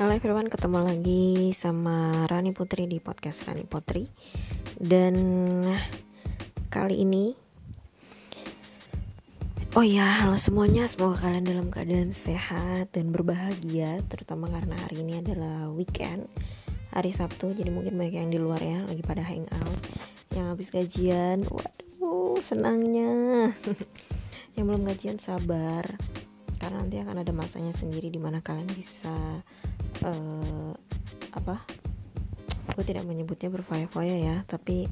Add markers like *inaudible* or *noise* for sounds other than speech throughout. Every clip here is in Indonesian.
Halo everyone, ketemu lagi sama Rani Putri di podcast Rani Putri. Dan kali ini Oh ya, halo semuanya, semoga kalian dalam keadaan sehat dan berbahagia Terutama karena hari ini adalah weekend Hari Sabtu, jadi mungkin banyak yang di luar ya, lagi pada hangout Yang habis gajian, waduh senangnya. *laughs* Yang belum gajian sabar karena nanti akan ada masanya sendiri di mana kalian bisa uh, apa? Gue tidak menyebutnya berfoya-foya ya tapi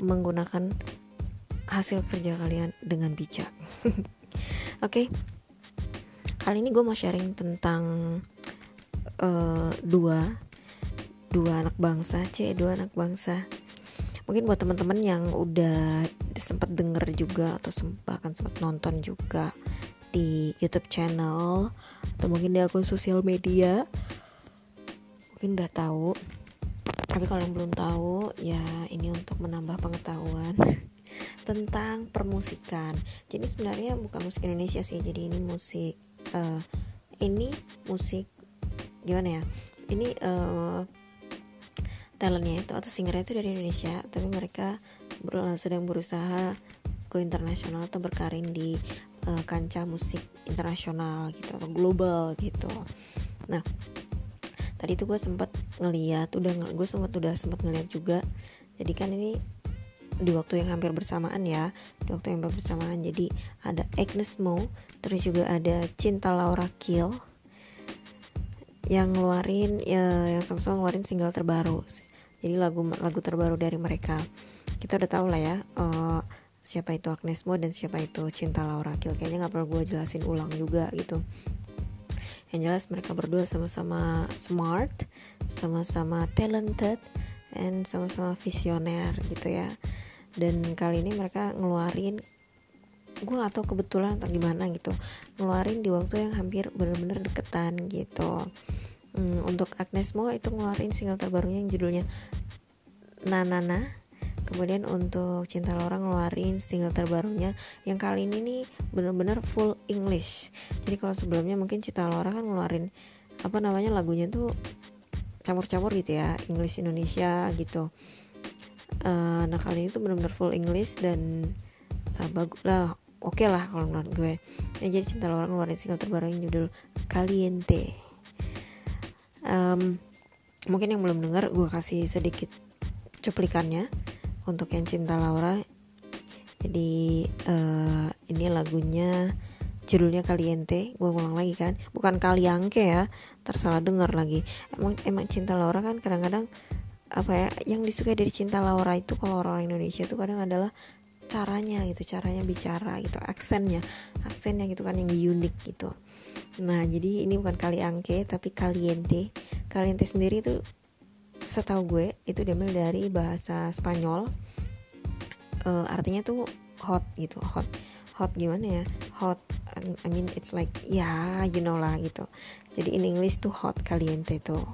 menggunakan hasil kerja kalian dengan bijak. *laughs* Oke. Okay. kali ini gue mau sharing tentang uh, dua dua anak bangsa c dua anak bangsa. Mungkin buat teman-teman yang udah sempat denger juga atau bahkan sempat nonton juga di YouTube channel atau mungkin di akun sosial media mungkin udah tahu. Tapi kalau yang belum tahu ya ini untuk menambah pengetahuan *laughs* tentang permusikan. Jadi sebenarnya bukan musik Indonesia sih jadi ini musik uh, ini musik gimana ya? Ini uh, talentnya itu atau singernya itu dari Indonesia tapi mereka ber sedang berusaha go internasional atau berkarir di uh, kancah musik internasional gitu atau global gitu. Nah tadi tuh gue sempat ngeliat udah gue sempat udah sempat ngeliat juga. Jadi kan ini di waktu yang hampir bersamaan ya di waktu yang hampir bersamaan. Jadi ada Agnes Mo terus juga ada Cinta Laura Kill yang ngeluarin ya, yang sama-sama ngeluarin single terbaru. Jadi lagu lagu terbaru dari mereka. Kita udah tahu lah ya uh, siapa itu Agnes Mo dan siapa itu Cinta Laura Kill kayaknya nggak perlu gue jelasin ulang juga gitu yang jelas mereka berdua sama-sama smart sama-sama talented and sama-sama visioner gitu ya. Dan kali ini mereka ngeluarin gue gak tau kebetulan atau gimana gitu ngeluarin di waktu yang hampir bener-bener deketan gitu. Hmm, untuk Agnes Mo itu ngeluarin single terbarunya yang judulnya Nanana kemudian untuk Cinta Laura ngeluarin single terbarunya yang kali ini nih bener-bener full English. Jadi kalau sebelumnya mungkin Cinta Laura kan ngeluarin apa namanya lagunya tuh campur-campur gitu ya English Indonesia gitu. Uh, nah kali ini tuh bener-bener full English dan uh, bagus lah oke okay lah kalau menurut gue. Ya, jadi Cinta Laura ngeluarin single terbaru yang judul Caliente. Um, mungkin yang belum dengar gue kasih sedikit cuplikannya untuk yang cinta Laura. Jadi uh, ini lagunya judulnya Kaliente gue ngulang lagi kan. Bukan Kaliangke ya tersalah dengar lagi. Emang emang cinta Laura kan kadang-kadang apa ya yang disukai dari cinta Laura itu kalau orang Indonesia itu kadang adalah caranya gitu caranya bicara gitu aksennya aksennya gitu kan yang unik gitu. Nah jadi ini bukan kali angke tapi kaliente kaliente sendiri itu setahu gue itu diambil dari bahasa Spanyol. Uh, artinya tuh hot gitu hot hot gimana ya? Hot I mean it's like ya yeah, you know lah gitu. Jadi in English tuh hot caliente tuh.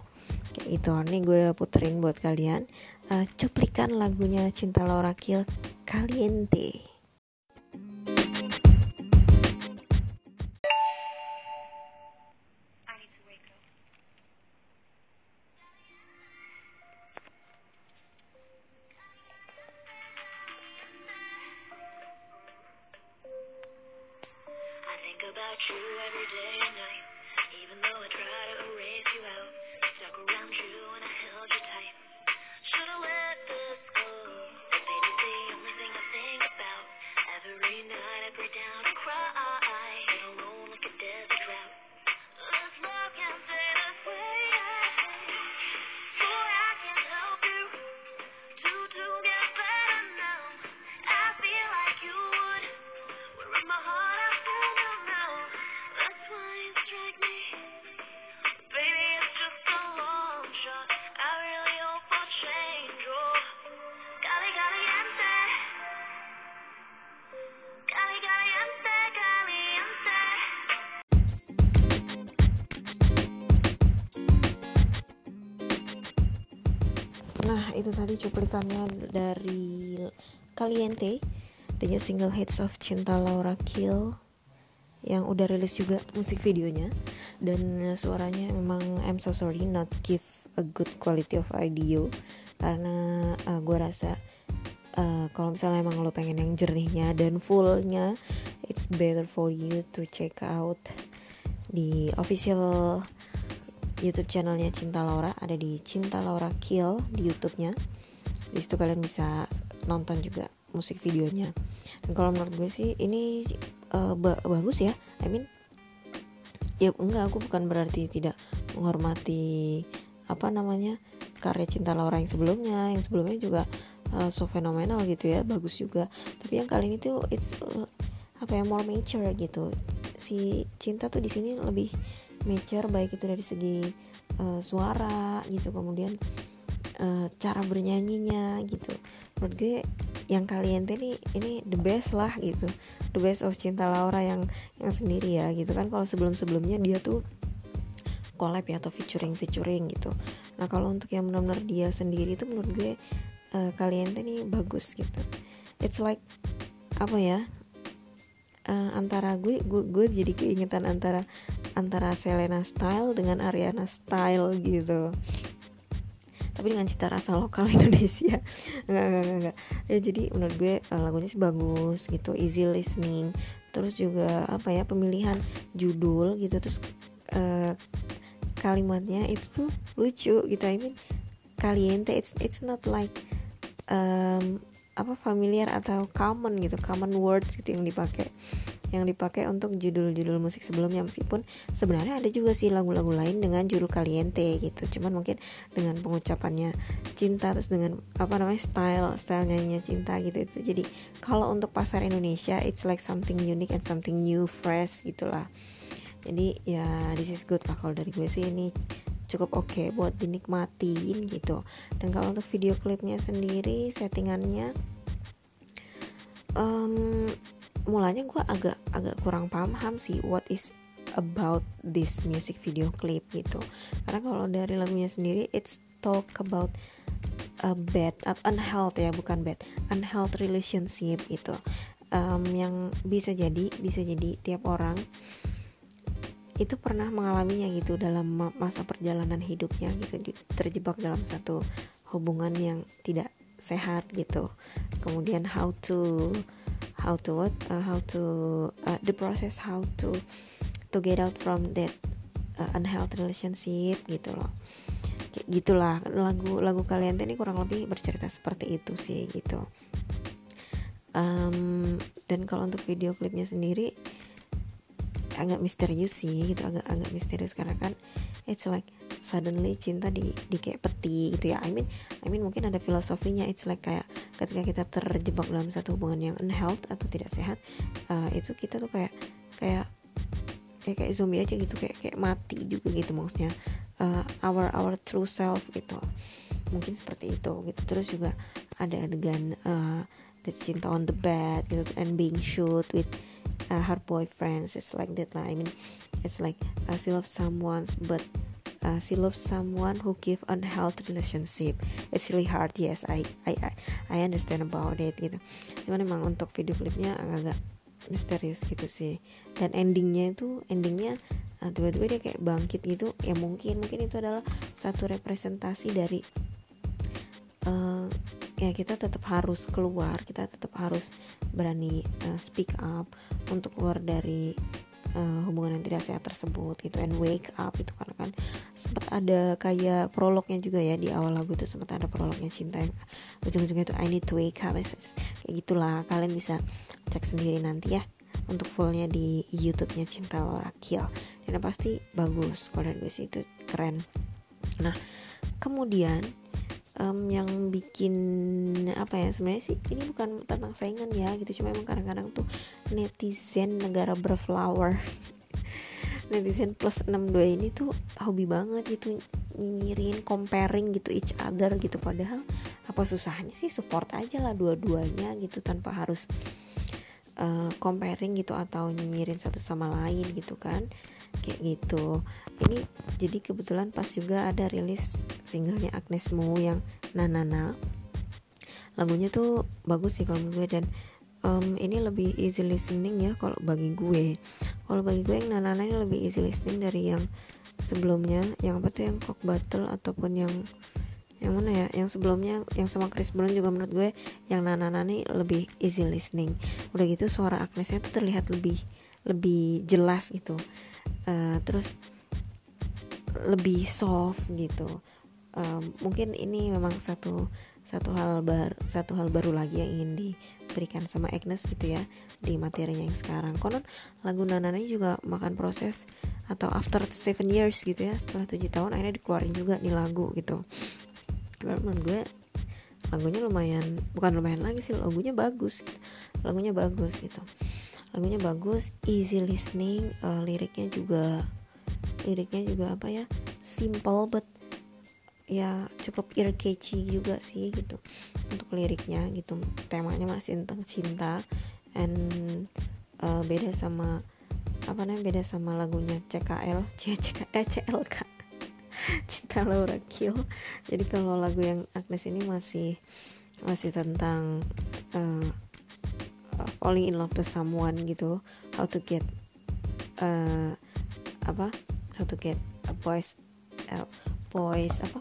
Kayak itu nih gue puterin buat kalian. Uh, cuplikan lagunya Cinta Laura Kill Caliente itu tadi cuplikannya dari Caliente, new single hits of Cinta Laura Kill yang udah rilis juga musik videonya. Dan suaranya memang I'm so sorry not give a good quality of audio. Karena uh, gue rasa uh, kalau misalnya emang lo pengen yang jernihnya dan fullnya it's better for you to check out di official YouTube channelnya Cinta Laura ada di Cinta Laura Kill di YouTube-nya. Di situ kalian bisa nonton juga musik videonya. Dan kalau menurut gue sih ini uh, ba bagus ya. I mean ya enggak aku bukan berarti tidak menghormati apa namanya karya cinta Laura yang sebelumnya. Yang sebelumnya juga uh, so fenomenal gitu ya bagus juga. Tapi yang kali ini tuh it's uh, apa ya more mature gitu. Si cinta tuh di sini lebih mature baik itu dari segi uh, suara gitu kemudian uh, cara bernyanyinya gitu. Menurut gue yang kalian ini ini the best lah gitu. The best of cinta Laura yang yang sendiri ya gitu kan. Kalau sebelum sebelumnya dia tuh collab ya atau featuring featuring gitu. Nah kalau untuk yang benar-benar dia sendiri itu menurut gue uh, kalian ini bagus gitu. It's like apa ya uh, antara gue, gue gue jadi keingetan antara antara Selena style dengan Ariana style gitu. Tapi dengan cita rasa lokal *laughs* Indonesia. Enggak enggak enggak, enggak. ya jadi menurut gue uh, lagunya sih bagus gitu easy listening. Terus juga apa ya pemilihan judul gitu terus uh, kalimatnya itu tuh lucu gitu. I mean caliente it's it's not like um, apa familiar atau common gitu common words gitu yang dipakai yang dipakai untuk judul-judul musik sebelumnya. Meskipun sebenarnya ada juga sih lagu-lagu lain dengan judul kaliente gitu. Cuman mungkin dengan pengucapannya cinta terus dengan apa namanya style style nyanyinya cinta gitu. Itu jadi kalau untuk pasar Indonesia it's like something unique and something new fresh gitulah. Jadi ya this is good lah kalau dari gue sih ini cukup oke okay buat dinikmatin gitu. Dan kalau untuk video klipnya sendiri settingannya um, mulanya gue agak agak kurang paham sih what is about this music video clip gitu. Karena kalau dari lagunya sendiri it's talk about a bad atau unhealth ya bukan bad unhealth relationship gitu. Um, yang bisa jadi bisa jadi tiap orang itu pernah mengalaminya gitu dalam masa perjalanan hidupnya gitu terjebak dalam satu hubungan yang tidak sehat gitu. Kemudian how to how to what uh, how to uh, the process how to to get out from that uh, unhealthy relationship gitu loh. Kayak gitulah lagu lagu kalian ini kurang lebih bercerita seperti itu sih gitu. Um, dan kalau untuk video klipnya sendiri agak misterius sih gitu agak agak misterius karena kan it's like suddenly cinta di di kayak peti gitu ya. I mean I mean mungkin ada filosofinya. It's like kayak ketika kita terjebak dalam satu hubungan yang unhealth atau tidak sehat uh, itu kita tuh kayak kayak kayak kayak zombie aja gitu. Kayak kayak mati juga gitu maksudnya. Uh, our our true self gitu. Mungkin seperti itu gitu. Terus juga ada adegan uh, cinta on the bed gitu and being shoot with uh, her boyfriends. It's like that lah. I mean it's like uh, she loves someone but uh, she loves someone who give unhealthy relationship. It's really hard. Yes I I I understand about it gitu. Cuman emang untuk video klipnya agak-agak misterius gitu sih. Dan endingnya itu endingnya uh, tiba-tiba dia kayak bangkit gitu. Ya mungkin mungkin itu adalah satu representasi dari uh, ya kita tetap harus keluar kita tetap harus berani uh, speak up untuk keluar dari uh, hubungan yang tidak sehat tersebut gitu. And wake up itu karena kan sempat ada kayak prolognya juga ya di awal lagu itu sempat ada prolognya cinta yang ujung-ujungnya itu I need to wake up. Kayak gitulah kalian bisa cek sendiri nanti ya untuk fullnya di YouTube-nya Cinta Laura Kiel dan pasti bagus kalau gue sih itu keren. Nah kemudian um, yang bikin apa ya sebenarnya sih ini bukan tentang saingan ya gitu. Cuma emang kadang-kadang tuh netizen negara berflower *laughs* netizen plus 62 ini tuh hobi banget gitu nyinyirin comparing gitu each other gitu. Padahal apa susahnya sih support aja lah dua-duanya gitu tanpa harus uh, comparing gitu atau nyinyirin satu sama lain gitu kan kayak gitu. Ini jadi kebetulan pas juga ada rilis singlenya Agnes Mo yang Nanana lagunya tuh bagus sih kalau gue dan um, ini lebih easy listening ya kalau bagi gue. Kalau bagi gue yang Nanana ini lebih easy listening dari yang sebelumnya. Yang apa tuh? Yang Cock Battle ataupun yang yang mana ya? Yang sebelumnya yang sama Chris Brown juga menurut gue yang Nanana ini lebih easy listening. Udah gitu suara Agnesnya tuh terlihat lebih lebih jelas gitu uh, terus lebih soft gitu. Um, mungkin ini memang satu satu hal bar satu hal baru lagi yang ingin diberikan sama Agnes gitu ya di materinya yang sekarang. Konon lagu Nanana juga makan proses atau after seven years gitu ya setelah tujuh tahun akhirnya dikeluarin juga di lagu gitu. Menurut gue lagunya lumayan bukan lumayan lagi sih lagunya bagus lagunya bagus gitu lagunya bagus easy listening uh, liriknya juga liriknya juga apa ya simple but ya cukup ear catchy juga sih gitu. Untuk liriknya gitu. Temanya masih tentang cinta. And uh, beda sama apa namanya beda sama lagunya CKL *laughs* CK eh CLK *laughs* cinta Laura Kill jadi kalau lagu yang Agnes ini masih masih tentang uh, falling in love to someone gitu how to get uh, apa? How to get a voice uh, voice apa?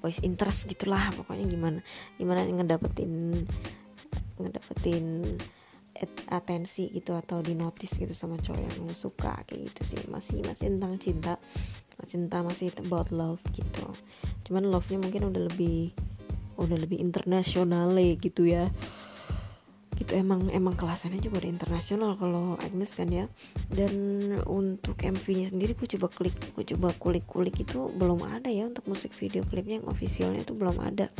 Voice interest gitulah pokoknya gimana. Gimana ngedapetin ngedapetin atensi gitu atau di notice gitu sama cowok yang suka kayak gitu sih. Masih masih tentang cinta. Cinta masih about love gitu. Cuman love nya mungkin udah lebih udah lebih internasional gitu ya gitu emang emang kelasannya juga udah internasional kalau Agnes kan ya. Dan untuk MV-nya sendiri gue coba klik gue coba kulik-kulik itu belum ada ya untuk musik video klipnya yang officialnya itu belum ada.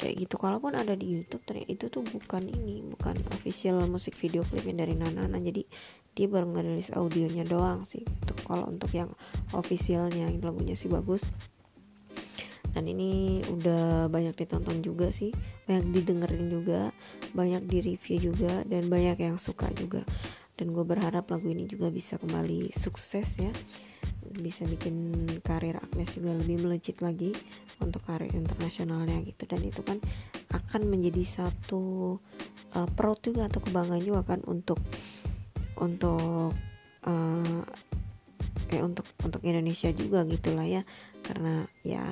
Kayak gitu kalaupun ada di YouTube ternyata itu tuh bukan ini bukan official musik video klipnya dari Nana jadi dia baru ngerilis audionya doang sih. Untuk kalau untuk yang officialnya lagunya sih bagus. Dan ini udah banyak ditonton juga sih banyak didengerin juga banyak di review juga dan banyak yang suka juga. Dan gue berharap lagu ini juga bisa kembali sukses ya. Bisa bikin karir Agnes juga lebih melejit lagi untuk karir internasionalnya gitu. Dan itu kan akan menjadi satu uh, perut juga atau kebanggaan juga kan untuk untuk uh, eh untuk untuk Indonesia juga gitulah ya. Karena ya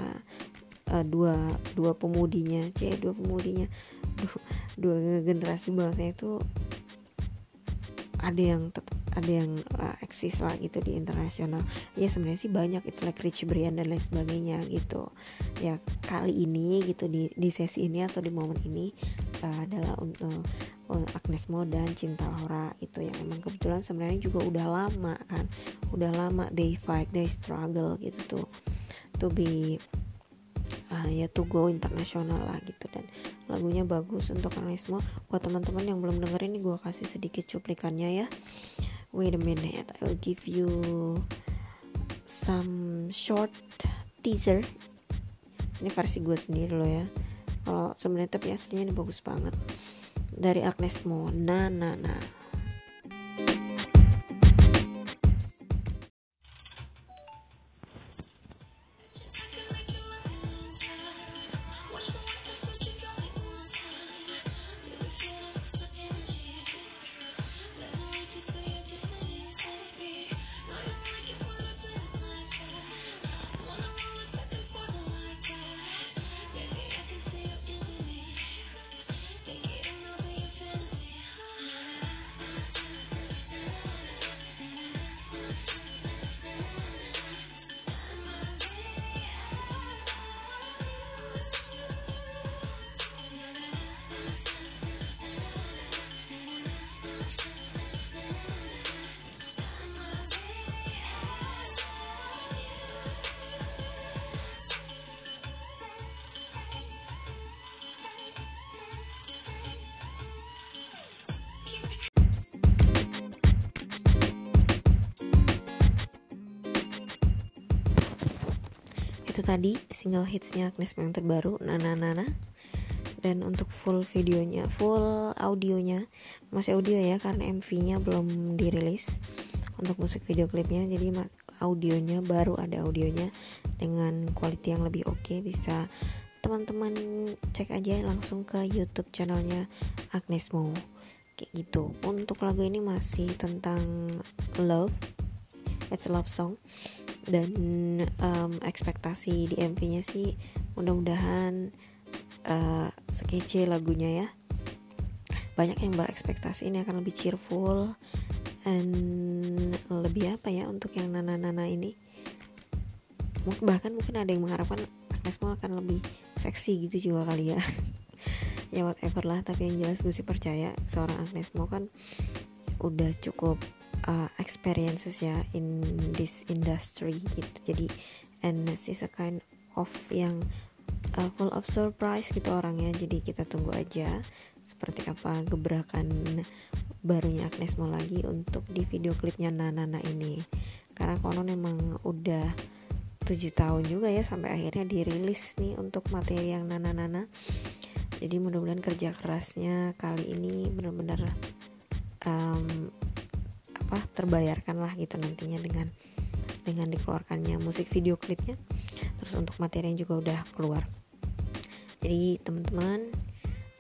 uh, dua dua pemudinya c dua pemudinya dua, generasi bangsa itu ada yang tetap ada yang uh, eksis lah gitu di internasional. Ya sebenarnya sih banyak. It's like Rich Brian dan lain sebagainya gitu. Ya kali ini gitu di di sesi ini atau di momen ini uh, adalah untuk uh, Agnes Mo dan Cinta Laura itu yang emang kebetulan sebenarnya juga udah lama kan. Udah lama they fight they struggle gitu tuh. To be uh, ya to go internasional lah gitu. Dan lagunya bagus untuk kalian semua buat teman-teman yang belum dengerin ini gue kasih sedikit cuplikannya ya. Wait a minute I'll give you some short teaser. Ini versi gue sendiri loh ya. Kalau sebenarnya tapi aslinya ini bagus banget. Dari Agnes Mo. Na na na itu tadi single hitsnya Agnes yang terbaru Nana Nana dan untuk full videonya full audionya masih audio ya karena MV-nya belum dirilis untuk musik video klipnya. Jadi audionya baru ada audionya dengan quality yang lebih oke. Okay, bisa teman-teman cek aja langsung ke YouTube channelnya Agnes Mo. Kayak gitu. Untuk lagu ini masih tentang love. It's a love song dan um, ekspektasi di MV-nya sih mudah-mudahan uh, sekece lagunya ya. Banyak yang berekspektasi ini akan lebih cheerful and lebih apa ya untuk yang nana-nana ini. Bahkan mungkin ada yang mengharapkan Agnes Mo akan lebih seksi gitu juga kali ya. *laughs* Ya whatever lah tapi yang jelas gue sih percaya seorang Agnes Mo kan udah cukup uh, experiences ya in this industry gitu. Jadi and she's a kind of yang uh, full of surprise gitu orangnya. Jadi kita tunggu aja seperti apa gebrakan barunya Agnes Mo lagi untuk di video klipnya Nana ini. Karena konon emang udah tujuh tahun juga ya sampai akhirnya dirilis nih untuk materi yang Nana-Nana jadi mudah-mudahan kerja kerasnya kali ini benar-benar um, apa terbayarkan lah gitu nantinya dengan dengan dikeluarkannya musik video klipnya. Terus untuk materi yang juga udah keluar. Jadi teman-teman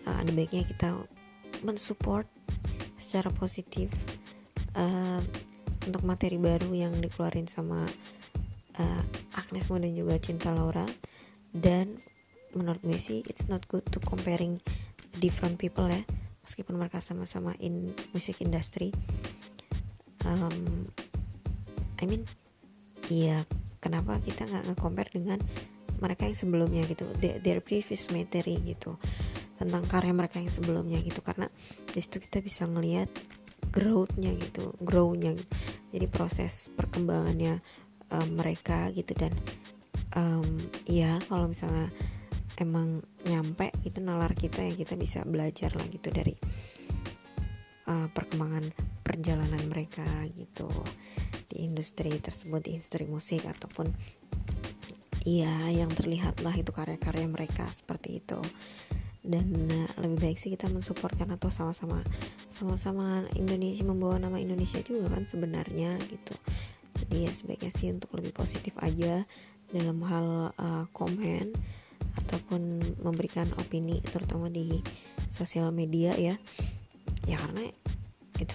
uh, ada baiknya kita mensupport secara positif uh, untuk materi baru yang dikeluarin sama uh, Agnes Mo dan juga Cinta Laura. Dan menurut gue sih it's not good to comparing different people ya. Meskipun mereka sama-sama in music industry um, I mean iya kenapa kita nggak nge-compare dengan mereka yang sebelumnya gitu? Their, previous materi gitu tentang karya mereka yang sebelumnya gitu. Karena di situ kita bisa ngelihat growthnya gitu grownya gitu. jadi proses perkembangannya um, mereka gitu. Dan um, ya kalau misalnya emang nyampe itu nalar kita ya kita bisa belajar lah gitu dari uh, perkembangan perjalanan mereka gitu. Di industri tersebut di industri musik ataupun iya yang terlihat lah itu karya-karya mereka seperti itu. Dan uh, lebih baik sih kita mensupportkan atau sama-sama sama-sama Indonesia membawa nama Indonesia juga kan sebenarnya gitu. Jadi ya sebaiknya sih untuk lebih positif aja dalam hal uh, komen ataupun memberikan opini terutama di sosial media ya. Ya karena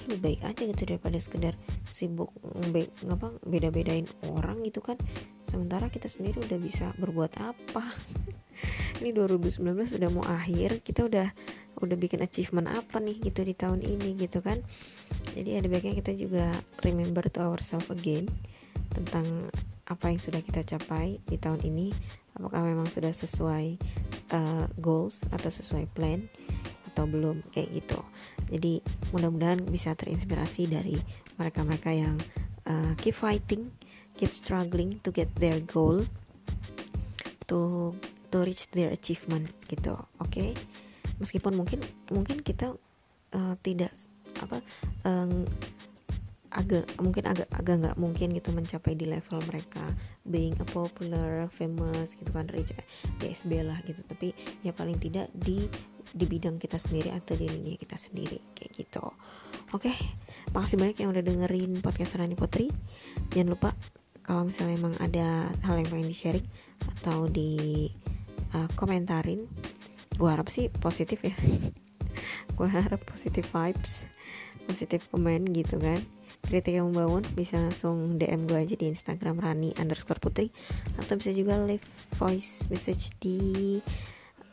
lebih baik aja gitu daripada sekedar sibuk be ngapa beda-bedain orang gitu kan. Sementara kita sendiri udah bisa berbuat apa. *laughs* Ini 2019 udah mau akhir kita udah udah bikin achievement apa nih gitu di tahun ini gitu kan. Jadi ada baiknya kita juga remember to ourselves again tentang apa yang sudah kita capai di tahun ini. Apakah memang sudah sesuai uh, goals atau sesuai plan atau belum kayak gitu. Jadi mudah-mudahan bisa terinspirasi dari mereka-mereka yang uh, keep fighting keep struggling to get their goal to to reach their achievement gitu oke okay? meskipun mungkin mungkin kita uh, tidak apa um, agak mungkin agak agak nggak mungkin gitu mencapai di level mereka being a popular famous gitu kan rich DSB lah gitu tapi ya paling tidak di di bidang kita sendiri atau di dunia kita sendiri kayak gitu oke okay, makasih banyak yang udah dengerin podcast Rani Putri jangan lupa kalau misalnya emang ada hal yang pengen di sharing atau di uh, komentarin gue harap sih positif ya *laughs* gue harap positif vibes positif komen gitu kan kritik yang membangun bisa langsung DM gue aja di Instagram Rani underscore Putri atau bisa juga leave voice message di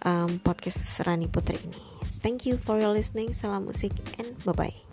um, podcast Rani Putri ini. Thank you for your listening. Salam musik and bye bye.